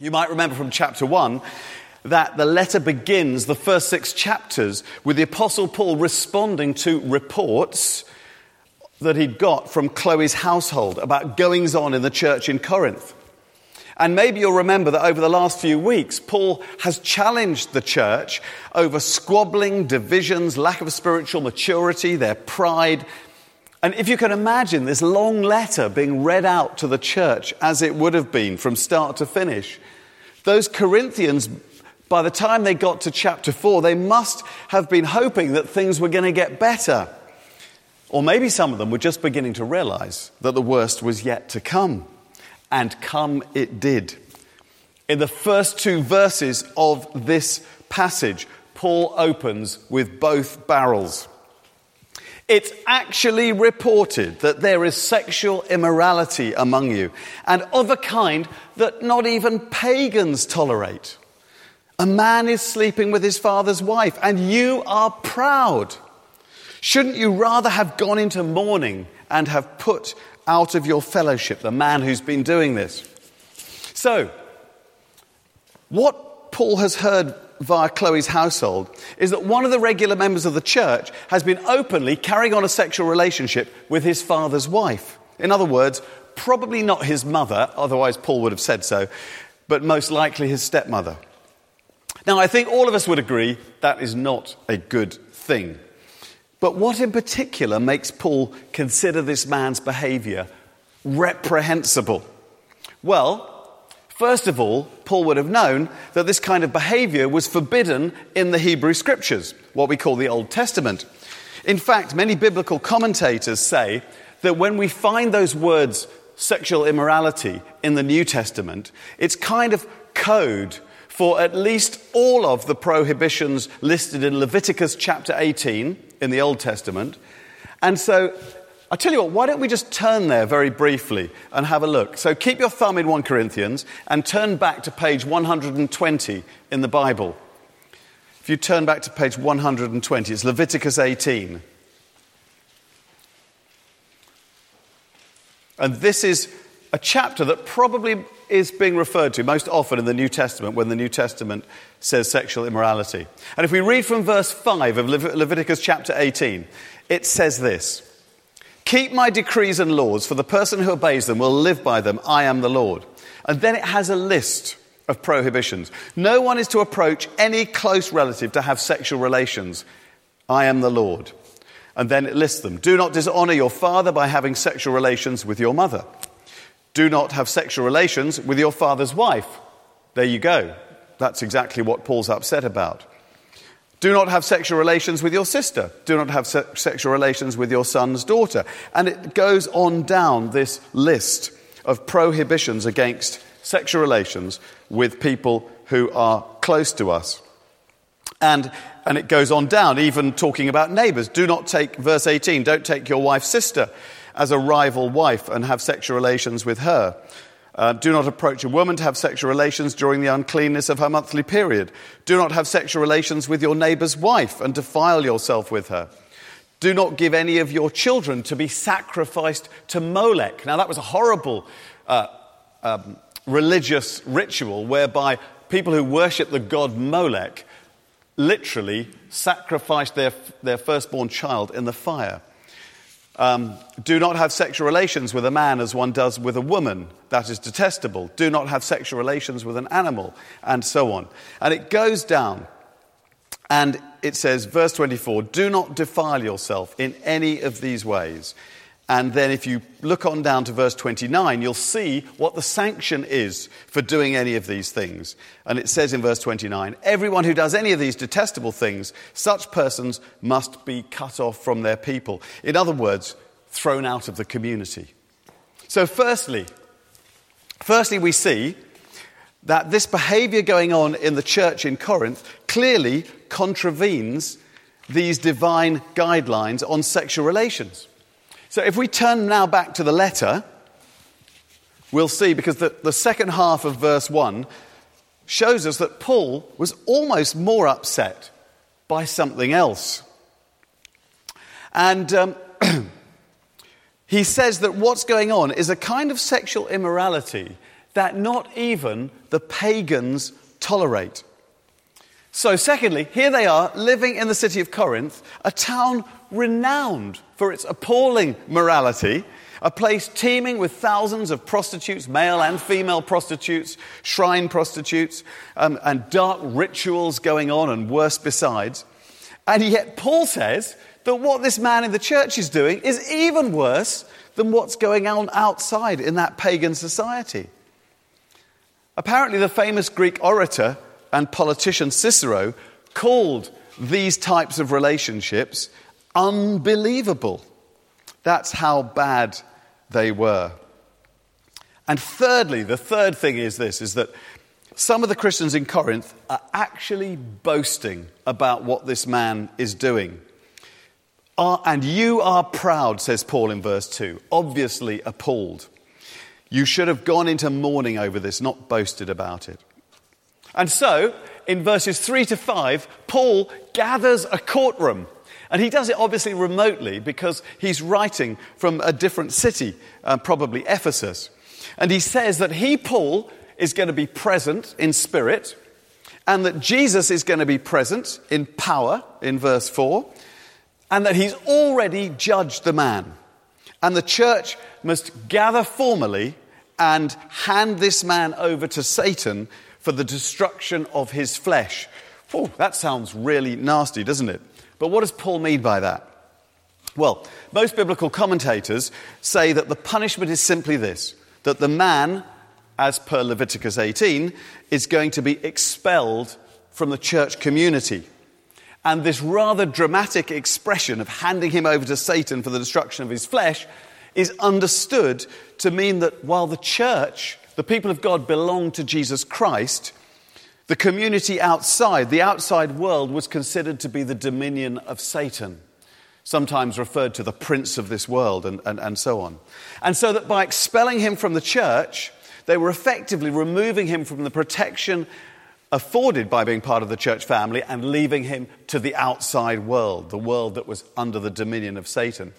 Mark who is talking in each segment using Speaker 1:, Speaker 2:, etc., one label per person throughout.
Speaker 1: You might remember from chapter 1 that the letter begins, the first six chapters, with the Apostle Paul responding to reports that he'd got from Chloe's household about goings on in the church in Corinth. And maybe you'll remember that over the last few weeks, Paul has challenged the church over squabbling, divisions, lack of spiritual maturity, their pride. And if you can imagine this long letter being read out to the church as it would have been from start to finish, those Corinthians, by the time they got to chapter 4, they must have been hoping that things were going to get better. Or maybe some of them were just beginning to realize that the worst was yet to come. And come it did. In the first two verses of this passage, Paul opens with both barrels. It's actually reported that there is sexual immorality among you, and of a kind that not even pagans tolerate. A man is sleeping with his father's wife, and you are proud. Shouldn't you rather have gone into mourning and have put out of your fellowship the man who's been doing this? So, what Paul has heard via Chloe's household is that one of the regular members of the church has been openly carrying on a sexual relationship with his father's wife. In other words, probably not his mother, otherwise, Paul would have said so, but most likely his stepmother. Now, I think all of us would agree that is not a good thing. But what in particular makes Paul consider this man's behavior reprehensible? Well, first of all, Paul would have known that this kind of behavior was forbidden in the Hebrew scriptures, what we call the Old Testament. In fact, many biblical commentators say that when we find those words sexual immorality in the New Testament, it's kind of code for at least all of the prohibitions listed in Leviticus chapter 18 in the Old Testament. And so I tell you what, why don't we just turn there very briefly and have a look? So keep your thumb in 1 Corinthians and turn back to page 120 in the Bible. If you turn back to page 120, it's Leviticus 18. And this is a chapter that probably is being referred to most often in the New Testament when the New Testament says sexual immorality. And if we read from verse 5 of Leviticus chapter 18, it says this Keep my decrees and laws, for the person who obeys them will live by them. I am the Lord. And then it has a list of prohibitions. No one is to approach any close relative to have sexual relations. I am the Lord. And then it lists them. Do not dishonor your father by having sexual relations with your mother. Do not have sexual relations with your father's wife. There you go. That's exactly what Paul's upset about. Do not have sexual relations with your sister. Do not have se- sexual relations with your son's daughter. And it goes on down this list of prohibitions against sexual relations with people who are close to us. And, and it goes on down, even talking about neighbors. Do not take, verse 18, don't take your wife's sister as a rival wife and have sexual relations with her. Uh, do not approach a woman to have sexual relations during the uncleanness of her monthly period. Do not have sexual relations with your neighbor's wife and defile yourself with her. Do not give any of your children to be sacrificed to Molech. Now, that was a horrible uh, um, religious ritual whereby people who worship the god Molech literally sacrificed their, their firstborn child in the fire. Um, do not have sexual relations with a man as one does with a woman. That is detestable. Do not have sexual relations with an animal, and so on. And it goes down, and it says, verse 24, do not defile yourself in any of these ways. And then if you look on down to verse 29, you'll see what the sanction is for doing any of these things. And it says in verse 29 Everyone who does any of these detestable things, such persons must be cut off from their people. In other words, thrown out of the community. So, firstly, firstly, we see that this behavior going on in the church in Corinth clearly contravenes these divine guidelines on sexual relations. So if we turn now back to the letter, we'll see, because the, the second half of verse 1 shows us that Paul was almost more upset by something else. And um, he says that what's going on is a kind of sexual immorality that not even the pagans tolerate. So, secondly, here they are living in the city of Corinth, a town renowned for its appalling morality, a place teeming with thousands of prostitutes, male and female prostitutes, shrine prostitutes, um, and dark rituals going on, and worse besides. And yet, Paul says that what this man in the church is doing is even worse than what's going on outside in that pagan society. Apparently, the famous Greek orator and politician Cicero called these types of relationships unbelievable. That's how bad they were. And thirdly, the third thing is this is that some of the Christians in Corinth are actually boasting about what this man is doing. and you are proud, says Paul in verse 2, obviously appalled. You should have gone into mourning over this, not boasted about it. And so, in verses 3 to 5, Paul gathers a courtroom. And he does it obviously remotely because he's writing from a different city, uh, probably Ephesus. And he says that he, Paul, is going to be present in spirit, and that Jesus is going to be present in power, in verse 4, and that he's already judged the man. And the church must gather formally and hand this man over to Satan for the destruction of his flesh. Whew, that sounds really nasty, doesn't it? But what does Paul mean by that? Well, most biblical commentators say that the punishment is simply this that the man, as per Leviticus 18, is going to be expelled from the church community. And this rather dramatic expression of handing him over to Satan for the destruction of his flesh is understood to mean that while the church the people of God belonged to Jesus Christ, the community outside, the outside world, was considered to be the dominion of Satan, sometimes referred to the prince of this world, and, and, and so on. And so that by expelling him from the church, they were effectively removing him from the protection afforded by being part of the church family and leaving him to the outside world, the world that was under the dominion of Satan.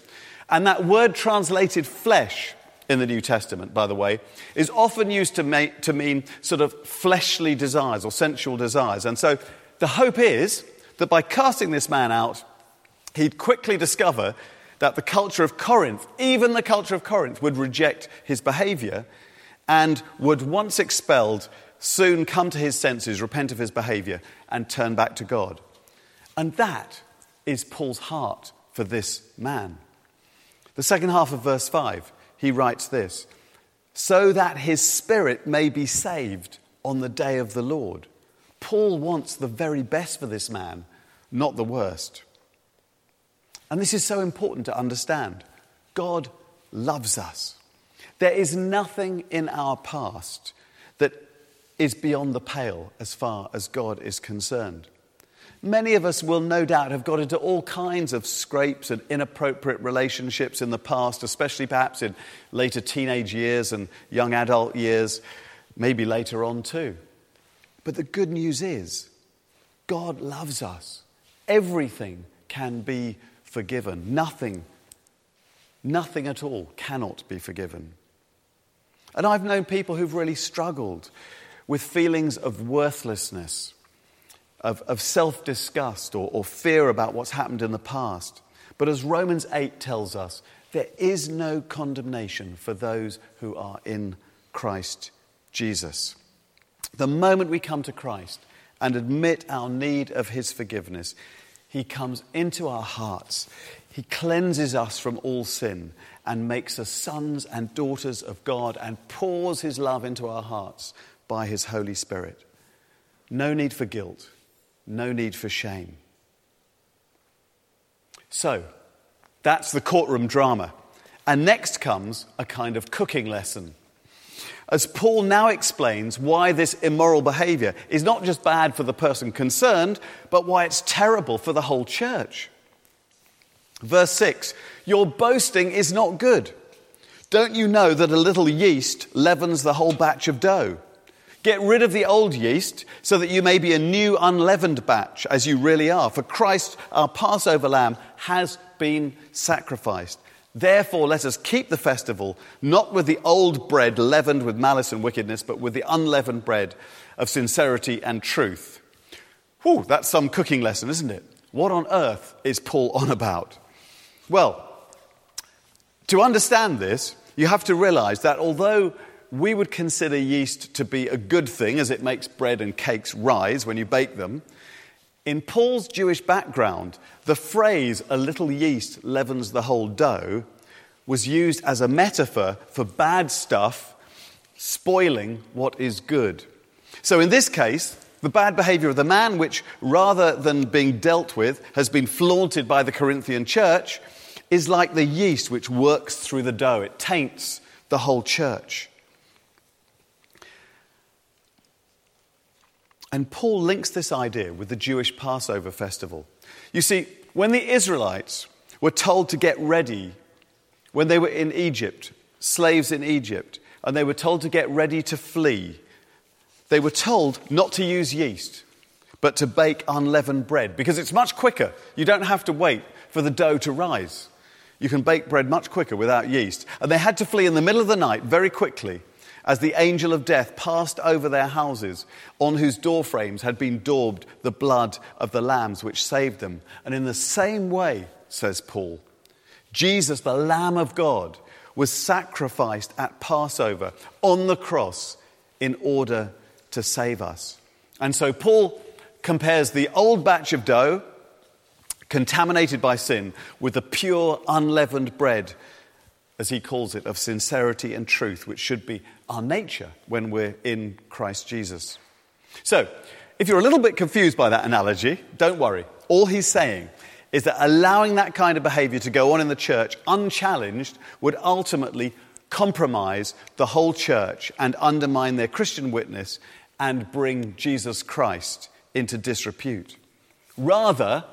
Speaker 1: And that word translated flesh in the New Testament, by the way, is often used to, make, to mean sort of fleshly desires or sensual desires. And so the hope is that by casting this man out, he'd quickly discover that the culture of Corinth, even the culture of Corinth, would reject his behavior and would, once expelled, soon come to his senses, repent of his behavior, and turn back to God. And that is Paul's heart for this man. The second half of verse 5 he writes this so that his spirit may be saved on the day of the Lord. Paul wants the very best for this man, not the worst. And this is so important to understand. God loves us. There is nothing in our past that is beyond the pale as far as God is concerned. Many of us will no doubt have got into all kinds of scrapes and inappropriate relationships in the past, especially perhaps in later teenage years and young adult years, maybe later on too. But the good news is, God loves us. Everything can be forgiven. Nothing, nothing at all cannot be forgiven. And I've known people who've really struggled with feelings of worthlessness of, of self disgust or, or fear about what's happened in the past. But as Romans 8 tells us, there is no condemnation for those who are in Christ Jesus. The moment we come to Christ and admit our need of His forgiveness, He comes into our hearts. He cleanses us from all sin and makes us sons and daughters of God and pours His love into our hearts by His Holy Spirit. No need for guilt no need for shame. So, that's the courtroom drama. And next comes a kind of cooking lesson. As Paul now explains why this immoral behavior is not just bad for the person concerned, but why it's terrible for the whole church. Verse 6 Your boasting is not good. Don't you know that a little yeast leavens the whole batch of dough? Get rid of the old yeast so that you may be a new unleavened batch as you really are. For Christ, our Passover lamb, has been sacrificed. Therefore, let us keep the festival, not with the old bread leavened with malice and wickedness, but with the unleavened bread of sincerity and truth. Whew, that's some cooking lesson, isn't it? What on earth is Paul on about? Well, to understand this, you have to realize that although we would consider yeast to be a good thing as it makes bread and cakes rise when you bake them, in Paul's Jewish background, the phrase, a little yeast leavens the whole dough, was used as a metaphor for bad stuff spoiling what is good. So in this case, the bad behavior of the man, which rather than being dealt with, has been flaunted by the Corinthian church, is like the yeast which works through the dough. It taints the whole church. And Paul links this idea with the Jewish Passover festival. You see, when the Israelites were told to get ready, when they were in Egypt, slaves in Egypt, and they were told to get ready to flee, they were told not to use yeast, but to bake unleavened bread because it's much quicker. You don't have to wait for the dough to rise. You can bake bread much quicker without yeast. And they had to flee in the middle of the night very quickly as the angel of death passed over their houses, on whose doorframes had been daubed the blood of the lambs which saved them. And in the same way, says Paul, Jesus, the Lamb of God, was sacrificed at Passover on the cross in order to save us. And so Paul compares the old batch of dough, contaminated by sin, with the pure, unleavened bread, as he calls it, of sincerity and truth, which should be our nature when we're in Christ Jesus. So, if you're a little bit confused by that analogy, don't worry. All he's saying is that allowing that kind of behavior to go on in the church unchallenged would ultimately compromise the whole church and undermine their Christian witness and bring Jesus Christ into disrepute. Rather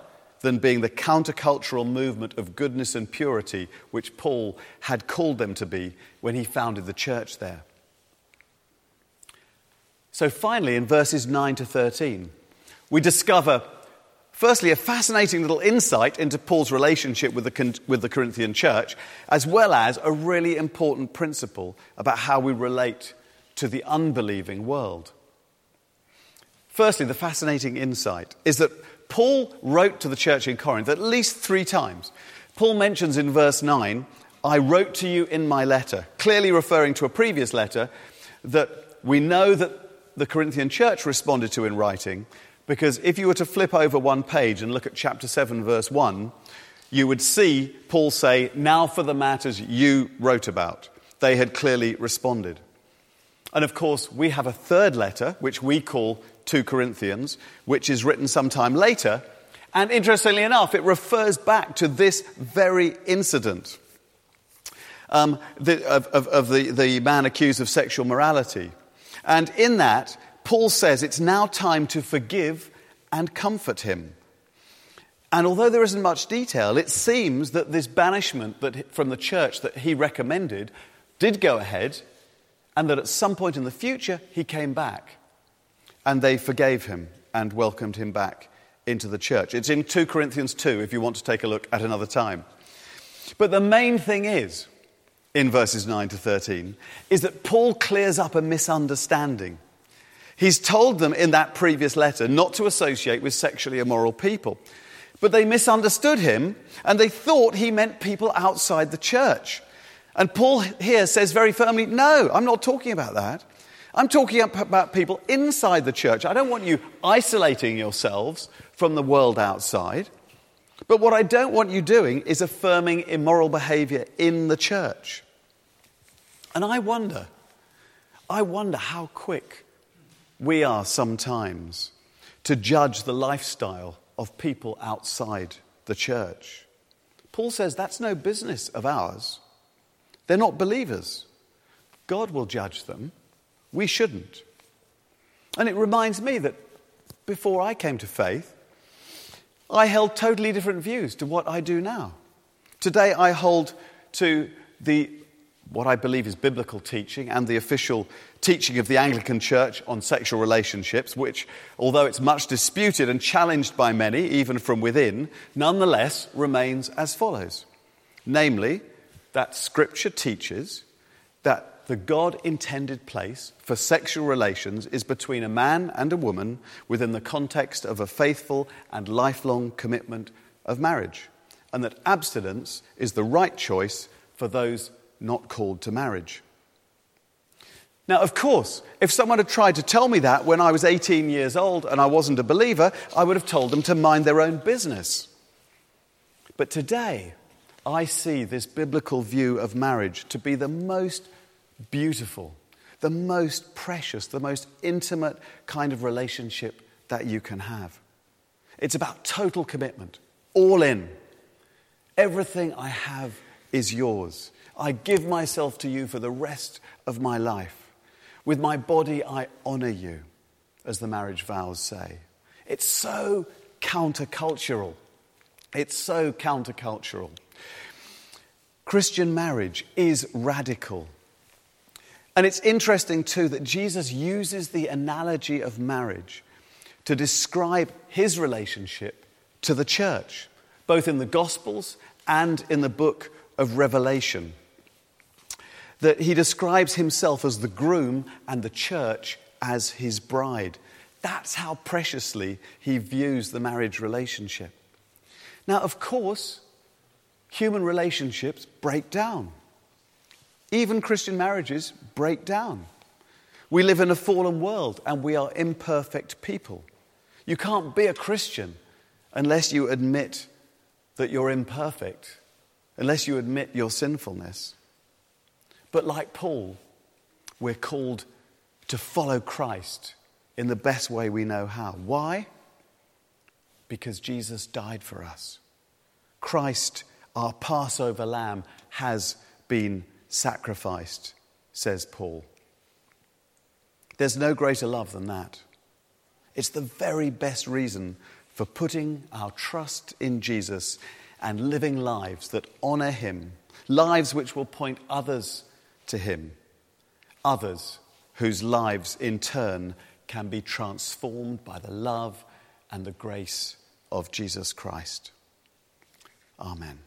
Speaker 1: than being the countercultural movement of goodness and purity which Paul had called them to be when he founded the church there. So, finally, in verses 9 to 13, we discover, firstly, a fascinating little insight into Paul's relationship with the, with the Corinthian church, as well as a really important principle about how we relate to the unbelieving world. Firstly, the fascinating insight is that Paul wrote to the church in Corinth at least three times. Paul mentions in verse 9, I wrote to you in my letter, clearly referring to a previous letter that we know that the Corinthian church responded to in writing, because if you were to flip over one page and look at chapter 7, verse 1, you would see Paul say, Now for the matters you wrote about. They had clearly responded. And of course, we have a third letter, which we call 2 Corinthians, which is written sometime later. And interestingly enough, it refers back to this very incident um, the, of, of, of the, the man accused of sexual morality. And in that, Paul says it's now time to forgive and comfort him. And although there isn't much detail, it seems that this banishment that, from the church that he recommended did go ahead, and that at some point in the future he came back. And they forgave him and welcomed him back into the church. It's in 2 Corinthians 2 if you want to take a look at another time. But the main thing is, in verses 9 to 13 is that Paul clears up a misunderstanding. He's told them in that previous letter not to associate with sexually immoral people. But they misunderstood him and they thought he meant people outside the church. And Paul here says very firmly, No, I'm not talking about that. I'm talking about people inside the church. I don't want you isolating yourselves from the world outside. But what I don't want you doing is affirming immoral behavior in the church. And I wonder, I wonder how quick we are sometimes to judge the lifestyle of people outside the church. Paul says that's no business of ours. They're not believers. God will judge them. We shouldn't. And it reminds me that before I came to faith, I held totally different views to what I do now. Today I hold to the what I believe is biblical teaching and the official teaching of the Anglican Church on sexual relationships, which, although it's much disputed and challenged by many, even from within, nonetheless remains as follows. Namely, that Scripture teaches that the God intended place for sexual relations is between a man and a woman within the context of a faithful and lifelong commitment of marriage, and that abstinence is the right choice for those not called to marriage. Now, of course, if someone had tried to tell me that when I was 18 years old and I wasn't a believer, I would have told them to mind their own business. But today, I see this biblical view of marriage to be the most beautiful, the most precious, the most intimate kind of relationship that you can have. It's about total commitment, all in. Everything I have is yours. I give myself to you for the rest of my life. With my body, I honor you, as the marriage vows say. It's so countercultural. It's so countercultural. Christian marriage is radical. And it's interesting, too, that Jesus uses the analogy of marriage to describe his relationship to the church, both in the Gospels and in the book of Revelation that he describes himself as the groom and the church as his bride. That's how preciously he views the marriage relationship. Now, of course, human relationships break down. Even Christian marriages break down. We live in a fallen world and we are imperfect people. You can't be a Christian unless you admit that you're imperfect, unless you admit your sinfulness. But like Paul, we're called to follow Christ in the best way we know how. Why? Because Jesus died for us. Christ, our Passover lamb, has been sacrificed, says Paul. There's no greater love than that. It's the very best reason for putting our trust in Jesus and living lives that honor him, lives which will point others to Him, others whose lives in turn can be transformed by the love and the grace of Jesus Christ. Amen.